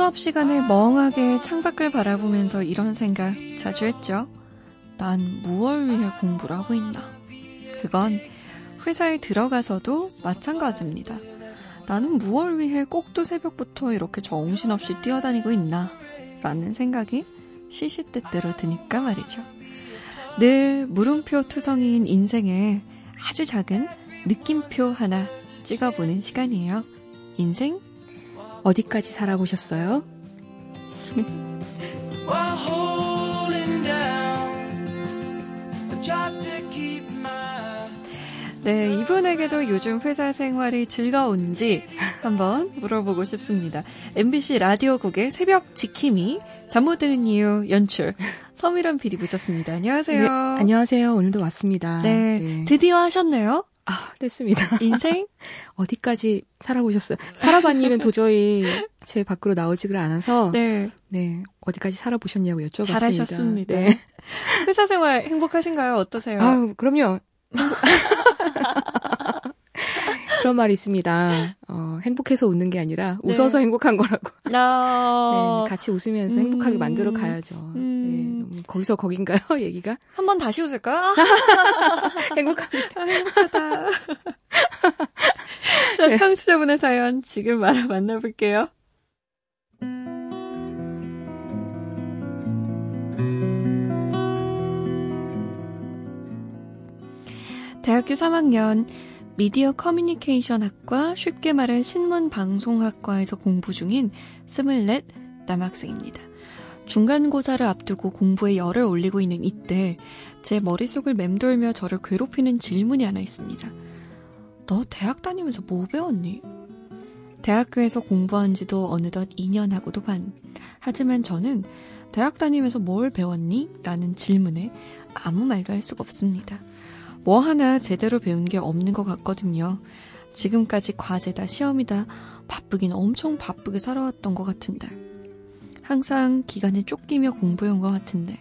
수업 시간에 멍하게 창밖을 바라보면서 이런 생각 자주 했죠. 난 무얼 위해 공부를 하고 있나? 그건 회사에 들어가서도 마찬가지입니다. 나는 무얼 위해 꼭두 새벽부터 이렇게 정신없이 뛰어다니고 있나? 라는 생각이 시시때때로 드니까 말이죠. 늘 물음표 투성이인 인생에 아주 작은 느낌표 하나 찍어보는 시간이에요. 인생 어디까지 살아보셨어요? 네, 이분에게도 요즘 회사 생활이 즐거운지 한번 물어보고 싶습니다. MBC 라디오국의 새벽 지킴이, 잠 못 드는 이유 연출, 서미란 PD 모셨습니다. 안녕하세요. 네, 안녕하세요. 오늘도 왔습니다. 네, 네. 드디어 하셨네요. 아, 됐습니다. 인생? 어디까지 살아보셨어요? 살아봤니는 도저히 제 밖으로 나오지를 않아서. 네. 네. 어디까지 살아보셨냐고 여쭤봤습니다. 잘하셨습니다. 네. 회사 생활 행복하신가요? 어떠세요? 아 그럼요. 그런 말이 있습니다. 어, 행복해서 웃는 게 아니라 네. 웃어서 행복한 거라고. 아~ 네, 같이 웃으면서 음~ 행복하게 만들어 가야죠. 음~ 네, 거기서 거긴가요, 얘기가? 한 번 다시 웃을까요? 행복합니다. 아, 행복하다. 자, 네. 청취자분의 사연 지금 말아 만나볼게요. 대학교 3학년 미디어 커뮤니케이션 학과 쉽게 말해 신문 방송학과에서 공부 중인 24 남학생입니다. 중간고사를 앞두고 공부에 열을 올리고 있는 이때 제 머릿속을 맴돌며 저를 괴롭히는 질문이 하나 있습니다. 너 대학 다니면서 뭐 배웠니? 대학교에서 공부한 지도 어느덧 2년하고도 반. 하지만 저는 대학 다니면서 뭘 배웠니? 라는 질문에 아무 말도 할 수가 없습니다. 뭐 하나 제대로 배운 게 없는 것 같거든요. 지금까지 과제다, 시험이다, 바쁘긴 엄청 바쁘게 살아왔던 것 같은데. 항상 기간에 쫓기며 공부해온 것 같은데.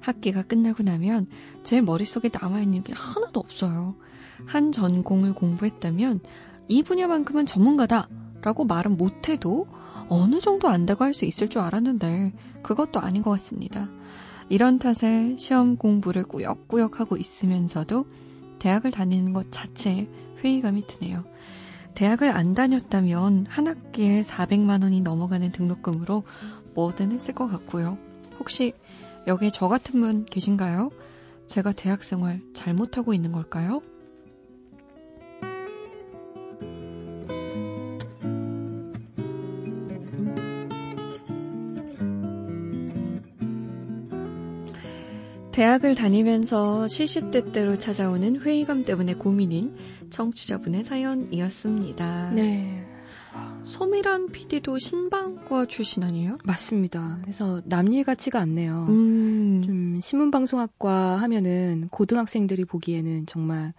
학기가 끝나고 나면 제 머릿속에 남아있는 게 하나도 없어요. 한 전공을 공부했다면 이 분야만큼은 전문가다! 라고 말은 못해도 어느 정도 안다고 할 수 있을 줄 알았는데 그것도 아닌 것 같습니다. 이런 탓에 시험 공부를 꾸역꾸역 하고 있으면서도 대학을 다니는 것 자체에 회의감이 드네요. 대학을 안 다녔다면 한 학기에 400만 원이 넘어가는 등록금으로 뭐든 했을 것 같고요. 혹시 여기에 저 같은 분 계신가요? 제가 대학 생활 잘못하고 있는 걸까요? 대학을 다니면서 시시때때로 찾아오는 회의감 때문에 고민인 청취자분의 사연이었습니다. 네. 소미란 PD도 신방과 출신 아니에요? 맞습니다. 그래서 남일 같지가 않네요. 음. 좀 신문방송학과 하면은 고등학생들이 보기에는 정말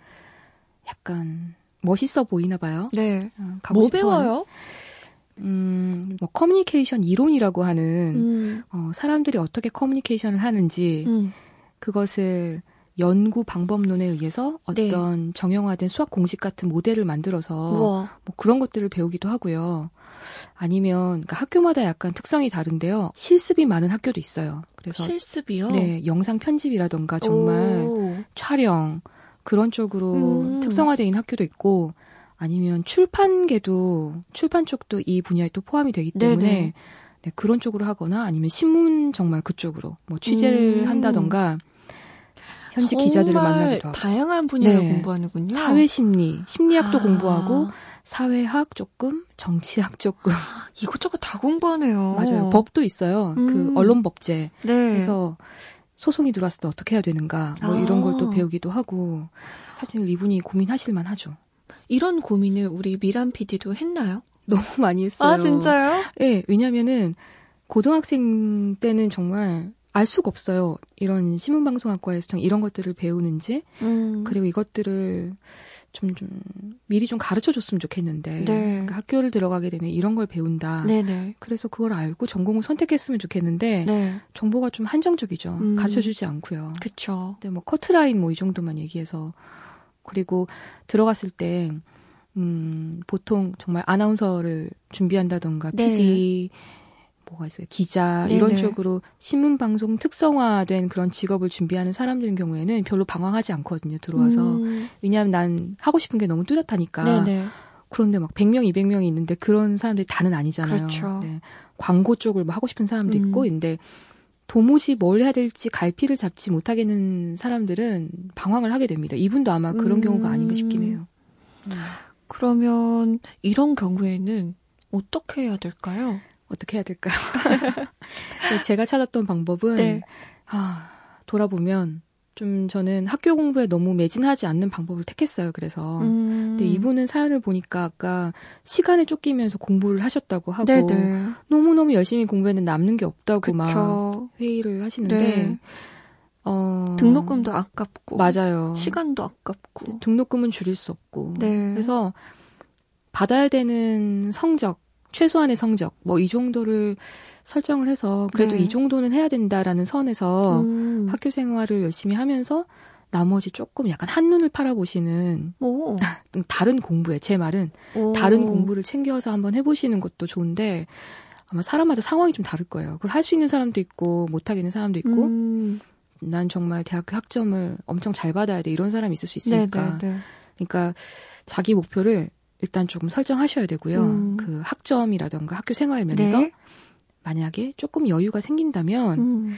약간 멋있어 보이나 봐요. 네. 어, 뭐 배워요? 음, 뭐 커뮤니케이션 이론이라고 하는 음. 어, 사람들이 어떻게 커뮤니케이션을 하는지 음. 그것을 연구 방법론에 의해서 어떤 네. 정형화된 수학 공식 같은 모델을 만들어서 우와. 뭐 그런 것들을 배우기도 하고요. 아니면 그러니까 학교마다 약간 특성이 다른데요. 실습이 많은 학교도 있어요. 그래서 실습이요? 네, 영상 편집이라던가 정말 오. 촬영 그런 쪽으로 음. 있는 학교도 있고 아니면 출판계도 출판 쪽도 이 분야에 또 포함이 되기 때문에 네, 그런 쪽으로 하거나 아니면 신문 정말 그쪽으로 뭐 취재를 음. 한다던가 현지 기자들을 만나기도 하고 다양한 분야를 네. 공부하는군요. 사회 심리, 심리학도 아. 공부하고 사회학 조금, 정치학 조금 이것저것 다 공부하네요. 맞아요. 법도 있어요. 그 음. 그 언론 법제. 네. 그래서 소송이 들어왔을 때 어떻게 해야 되는가 뭐 아. 이런 걸 또 배우기도 하고 사실 이분이 고민하실 만하죠. 이런 고민을 우리 미란 PD도 했나요? 너무 많이 했어요. 아 진짜요? 네, 왜냐면은 고등학생 때는 정말 알 수가 없어요. 이런 신문방송학과에서 이런 것들을 배우는지, 음. 그리고 이것들을 좀, 좀, 미리 좀 가르쳐 줬으면 좋겠는데, 네. 그러니까 학교를 들어가게 되면 이런 걸 배운다. 네네. 그래서 그걸 알고 전공을 선택했으면 좋겠는데, 네. 정보가 좀 한정적이죠. 음. 가르쳐 주지 않고요. 그쵸. 근데 뭐 커트라인 뭐 이 정도만 얘기해서, 그리고 들어갔을 때, 음, 보통 정말 아나운서를 준비한다던가, PD, 네. 뭐가 있어요? 기자 네네. 이런 쪽으로 신문 방송 특성화된 그런 직업을 준비하는 사람들인 경우에는 별로 방황하지 않거든요. 들어와서 음. 왜냐하면 난 하고 싶은 게 너무 뚜렷하니까. 네네. 그런데 막 100명, 200명이 있는데 그런 사람들이 다는 아니잖아요. 그렇죠. 네. 광고 쪽을 뭐 하고 싶은 사람도 음. 있고, 근데 도무지 뭘 해야 될지 갈피를 잡지 못하겠는 사람들은 방황을 하게 됩니다. 이분도 아마 그런 음. 경우가 아닌가 싶긴 해요. 음. 그러면 이런 경우에는 어떻게 해야 될까요? 어떻게 해야 될까요? 제가 찾았던 방법은 네. 아, 돌아보면 좀 저는 학교 공부에 너무 매진하지 않는 방법을 택했어요. 그래서 음. 근데 이분은 사연을 보니까 아까 시간에 쫓기면서 공부를 하셨다고 하고 네네. 너무 너무 열심히 공부했는데 남는 게 없다고 그쵸. 막 회의를 하시는데 네. 어... 등록금도 아깝고 맞아요. 시간도 아깝고 등록금은 줄일 수 없고 네. 그래서 받아야 되는 성적 최소한의 성적 뭐 이 정도를 설정을 해서 그래도 네. 이 정도는 해야 된다라는 선에서 음. 학교 생활을 열심히 하면서 나머지 조금 약간 한눈을 팔아보시는 오. 다른 공부에 제 말은 오. 다른 공부를 챙겨서 한번 해보시는 것도 좋은데 아마 사람마다 상황이 좀 다를 거예요. 그걸 할 수 있는 사람도 있고 못하겠는 사람도 있고 음. 난 정말 대학교 학점을 엄청 잘 받아야 돼 이런 사람이 있을 수 있으니까 네네네. 네, 네. 그러니까 자기 목표를 일단 조금 설정하셔야 되고요. 음. 그 학점이라던가 학교 생활 면에서 네. 만약에 조금 여유가 생긴다면 음.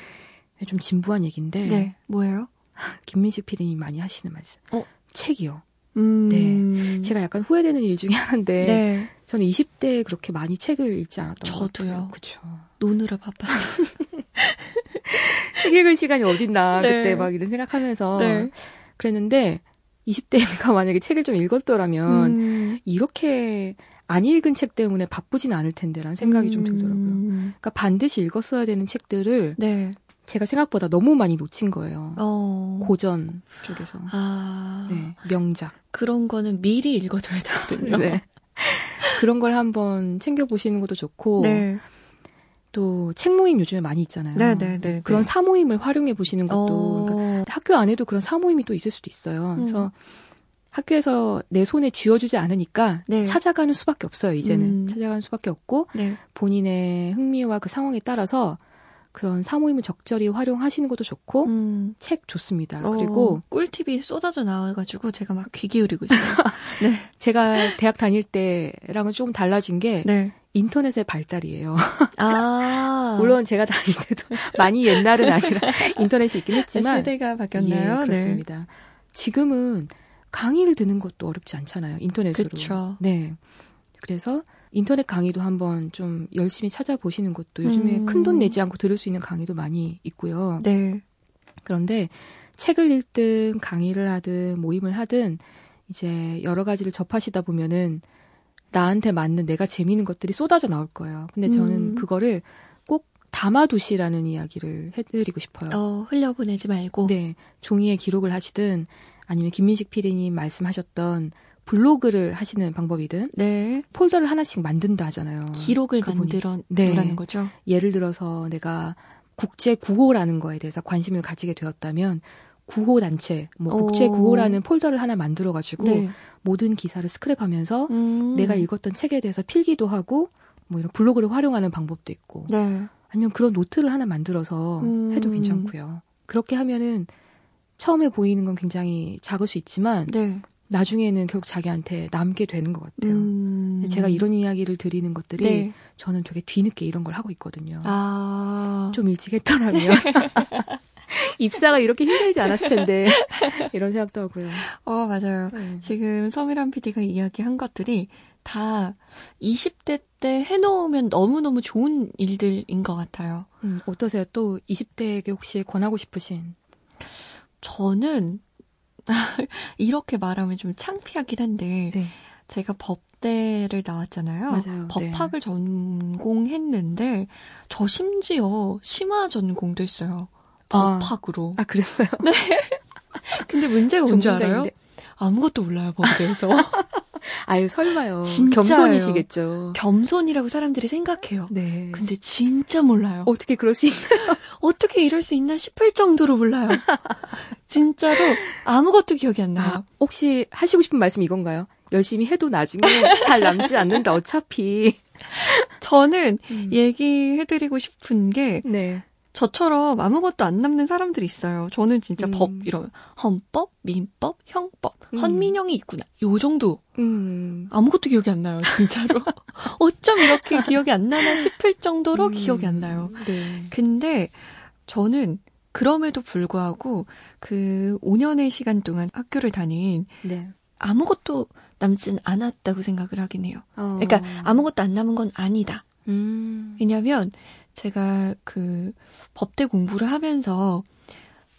좀 진부한 얘기인데 네. 뭐예요? 김민식 PD님이 많이 하시는 말씀. 어? 책이요. 음. 네. 제가 약간 후회되는 일 중에 하나인데 네. 저는 20대에 그렇게 많이 책을 읽지 않았던 저도요. 그렇죠. 노느라 바빠서. 책 읽을 시간이 어딨나 네. 그때 막 이런 생각하면서 네. 그랬는데 20대가 만약에 책을 좀 읽었더라면 음. 이렇게 안 읽은 책 때문에 바쁘진 않을 텐데라는 생각이 음. 좀 들더라고요. 그러니까 반드시 읽었어야 되는 책들을 네. 제가 생각보다 너무 많이 놓친 거예요. 어. 고전 쪽에서. 아. 네, 명작. 그런 거는 미리 읽어둬야 되거든요. 네. 그런 걸 한번 챙겨보시는 것도 좋고. 네. 또 책 모임 요즘에 많이 있잖아요. 네네네. 네, 네, 그런 네. 사모임을 활용해 보시는 것도 어... 그러니까 학교 안에도 그런 사모임이 또 있을 수도 있어요. 음. 그래서 학교에서 내 손에 쥐어주지 않으니까 네. 찾아가는 수밖에 없어요. 이제는 음. 찾아가는 수밖에 없고 네. 본인의 흥미와 그 상황에 따라서 그런 사모임을 적절히 활용하시는 것도 좋고 음. 책 좋습니다. 어, 그리고 꿀팁이 쏟아져 나와가지고 제가 막 귀 기울이고 있어요. 네. 제가 대학 다닐 때랑은 조금 달라진 게 네. 인터넷의 발달이에요. 아. 물론 제가 다닐 때도 많이 옛날은 아니라 인터넷이 있긴 했지만 세대가 바뀌었나요? 예, 그렇습니다. 네. 지금은 강의를 듣는 것도 어렵지 않잖아요. 인터넷으로. 그쵸. 네. 그래서 인터넷 강의도 한번 좀 열심히 찾아보시는 것도 요즘에 음. 큰돈 내지 않고 들을 수 있는 강의도 많이 있고요. 네. 그런데 책을 읽든 강의를 하든 모임을 하든 이제 여러 가지를 접하시다 보면은 나한테 맞는 내가 재미있는 것들이 쏟아져 나올 거예요. 근데 저는 음. 그거를 꼭 담아두시라는 이야기를 해드리고 싶어요. 어, 흘려보내지 말고. 네. 종이에 기록을 하시든 아니면 김민식 PD님 말씀하셨던 블로그를 하시는 방법이든 네. 폴더를 하나씩 만든다 하잖아요. 기록을 만들어 놓라는 네. 거죠. 예를 들어서 내가 국제 구호라는 거에 대해서 관심을 가지게 되었다면 구호 단체, 뭐 국제 구호라는 폴더를 하나 만들어 가지고 네. 모든 기사를 스크랩하면서 음. 내가 읽었던 책에 대해서 필기도 하고 뭐 이런 블로그를 활용하는 방법도 있고 네. 아니면 그런 노트를 하나 만들어서 음. 해도 괜찮고요. 그렇게 하면은 처음에 보이는 건 굉장히 작을 수 있지만 네. 나중에는 결국 자기한테 남게 되는 것 같아요. 음. 제가 이런 이야기를 드리는 것들이 네. 저는 되게 뒤늦게 이런 걸 하고 있거든요. 아. 좀 일찍 했더라면 입사가 이렇게 힘들지 않았을 텐데 이런 생각도 하고요. 어 맞아요. 네. 지금 서미란 PD가 이야기한 것들이 다 20대 때 해놓으면 너무너무 좋은 일들인 것 같아요. 음, 어떠세요? 또 20대에게 혹시 권하고 싶으신? 저는 이렇게 말하면 좀 창피하긴 한데 네. 제가 법대를 나왔잖아요. 맞아요. 법학을 네. 전공했는데 저 심지어 심화 전공도 했어요. 아. 법학으로. 아, 아 그랬어요? 네. 근데 문제가 뭔지 알아요? 아무것도 몰라요, 법에 대해서. 아유, 설마요. 진짜요. 겸손이시겠죠. 겸손이라고 사람들이 생각해요. 네. 근데 진짜 몰라요. 어떻게 그럴 수 있나요? 어떻게 이럴 수 있나 싶을 정도로 몰라요. 진짜로 아무것도 기억이 안 나요. 아, 혹시 하시고 싶은 말씀 이건가요? 열심히 해도 나중에 잘 남지 않는다, 어차피. 저는 음. 얘기해드리고 싶은 게 네. 저처럼 아무것도 안 남는 사람들이 있어요. 저는 진짜 음. 법 이러면 헌법, 민법, 형법, 음. 헌민형이 있구나. 요 정도. 음. 아무것도 기억이 안 나요, 진짜로. 어쩜 이렇게 기억이 안 나나 싶을 정도로 음. 기억이 안 나요. 네. 근데 저는 그럼에도 불구하고 그 5년의 시간 동안 학교를 다닌 네. 아무것도 남진 않았다고 생각을 하긴 해요. 어. 그러니까 아무것도 안 남은 건 아니다. 음. 왜냐면 제가 그 법대 공부를 하면서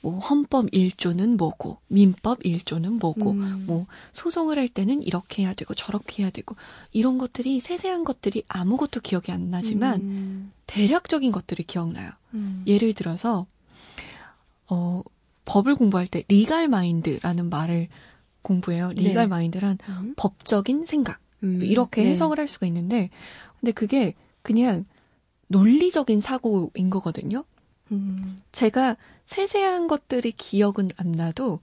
뭐 헌법 1조는 뭐고 민법 1조는 뭐고 음. 뭐 소송을 할 때는 이렇게 해야 되고 저렇게 해야 되고 이런 것들이 세세한 것들이 아무것도 기억이 안 나지만 음. 대략적인 것들이 기억나요. 음. 예를 들어서 어 법을 공부할 때 리갈 마인드라는 말을 공부해요. 리갈 네. 마인드란 음. 법적인 생각 음. 이렇게 네. 해석을 할 수가 있는데 근데 그게 그냥 논리적인 사고인 거거든요. 음. 제가 세세한 것들이 기억은 안 나도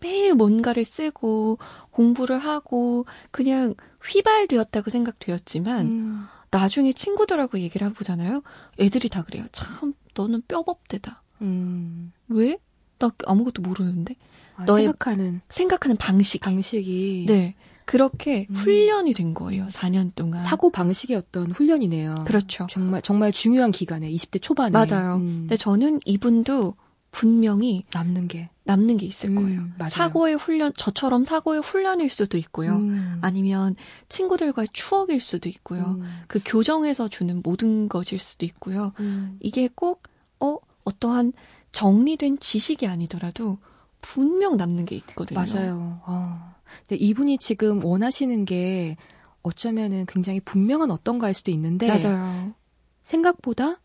매일 뭔가를 쓰고 공부를 하고 그냥 휘발되었다고 생각되었지만 음. 나중에 친구들하고 얘기를 해보잖아요. 애들이 다 그래요. 참 너는 뼈법대다. 음. 왜? 나 아무것도 모르는데. 아, 너의 생각하는 생각하는 방식 방식이 네 그렇게 음. 훈련이 된 거예요. 4년 동안. 사고 방식의 어떤 훈련이네요. 그렇죠. 정말 정말 중요한 기간에 20대 초반에. 맞아요. 음. 근데 저는 이분도 분명히 남는 게 남는 게 있을 음, 거예요. 맞아요. 사고의 훈련 저처럼 사고의 훈련일 수도 있고요. 음. 아니면 친구들과의 추억일 수도 있고요. 음. 그 교정에서 주는 모든 것일 수도 있고요. 음. 이게 꼭 어 어떠한 정리된 지식이 아니더라도 분명 남는 게 있거든요. 맞아요. 어. 근데 이분이 지금 원하시는 게 어쩌면은 굉장히 분명한 어떤가일 수도 있는데 맞아요. 생각보다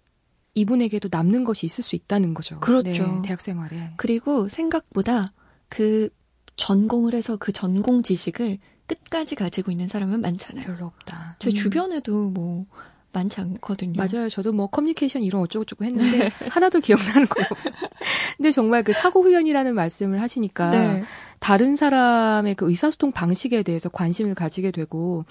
이분에게도 남는 것이 있을 수 있다는 거죠. 그렇죠. 네, 대학 생활에. 그리고 생각보다 그 전공을 해서 그 전공 지식을 끝까지 가지고 있는 사람은 많잖아요. 별로 없다. 제 음. 주변에도 뭐 많지 않거든요. 맞아요. 저도 뭐 커뮤니케이션 이런 어쩌고저쩌고 했는데 네. 하나도 기억나는 거 없어요. 근데 정말 그 사고 훈련이라는 말씀을 하시니까 네. 다른 사람의 그 의사소통 방식에 대해서 관심을 가지게 되고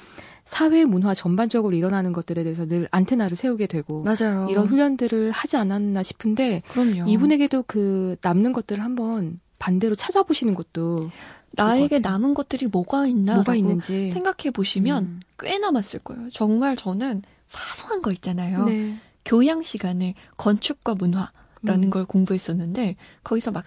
사회 문화 전반적으로 일어나는 것들에 대해서 늘 안테나를 세우게 되고 맞아요. 이런 훈련들을 하지 않았나 싶은데 그럼요. 이분에게도 그 남는 것들을 한번 반대로 찾아보시는 것도 나에게 남은 것들이 뭐가 있나 뭐가 있는지 생각해 보시면 음. 꽤 남았을 거예요. 정말 저는 사소한 거 있잖아요. 네. 교양 시간에 건축과 문화라는 음. 걸 공부했었는데 거기서 막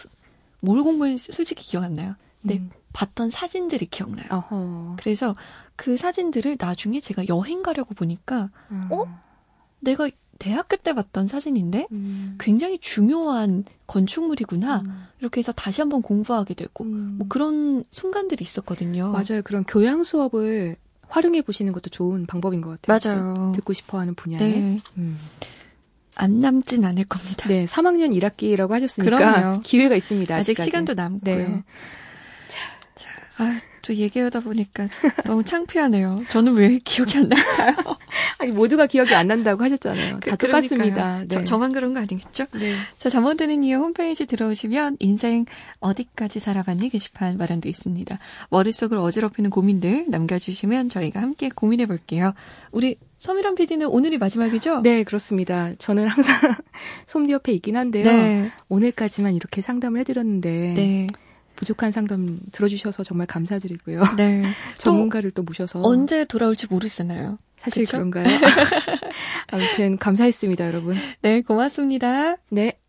뭘 공부했는지 솔직히 기억 안 나요. 근데 음. 봤던 사진들이 기억나요. 어허. 그래서 그 사진들을 나중에 제가 여행 가려고 보니까 음. 어? 내가 대학교 때 봤던 사진인데 음. 굉장히 중요한 건축물이구나. 음. 이렇게 해서 다시 한번 공부하게 되고 음. 뭐 그런 순간들이 있었거든요. 맞아요. 그런 교양 수업을 활용해 보시는 것도 좋은 방법인 것 같아요. 맞아요. 듣고 싶어하는 분야에. 네. 음. 안 남진 않을 겁니다. 네, 3학년 1학기라고 하셨으니까 그럼요. 기회가 있습니다. 아직 아직까지. 시간도 남고요. 네. 자, 자, 아, 또 얘기하다 보니까 너무 창피하네요. 저는 왜 기억이 안 날까요? 아니 모두가 기억이 안 난다고 하셨잖아요. 그, 다 똑같습니다. 네. 저, 만 그런 거 아니겠죠? 네. 자, 잠못 드는 이유 홈페이지 들어오시면 인생 어디까지 살아봤니 게시판 마련돼 있습니다. 머릿속을 어지럽히는 고민들 남겨주시면 저희가 함께 고민해 볼게요. 우리 서미란 PD는 오늘이 마지막이죠? 네, 그렇습니다. 저는 항상 솜디 옆에 있긴 한데요. 네. 오늘까지만 이렇게 상담을 해드렸는데 네. 부족한 상담 들어주셔서 정말 감사드리고요. 네. 전문가를 또, 또 모셔서 언제 돌아올지 모르잖아요. 사실 그쵸? 그런가요? 아무튼 감사했습니다, 여러분. 네, 고맙습니다. 네.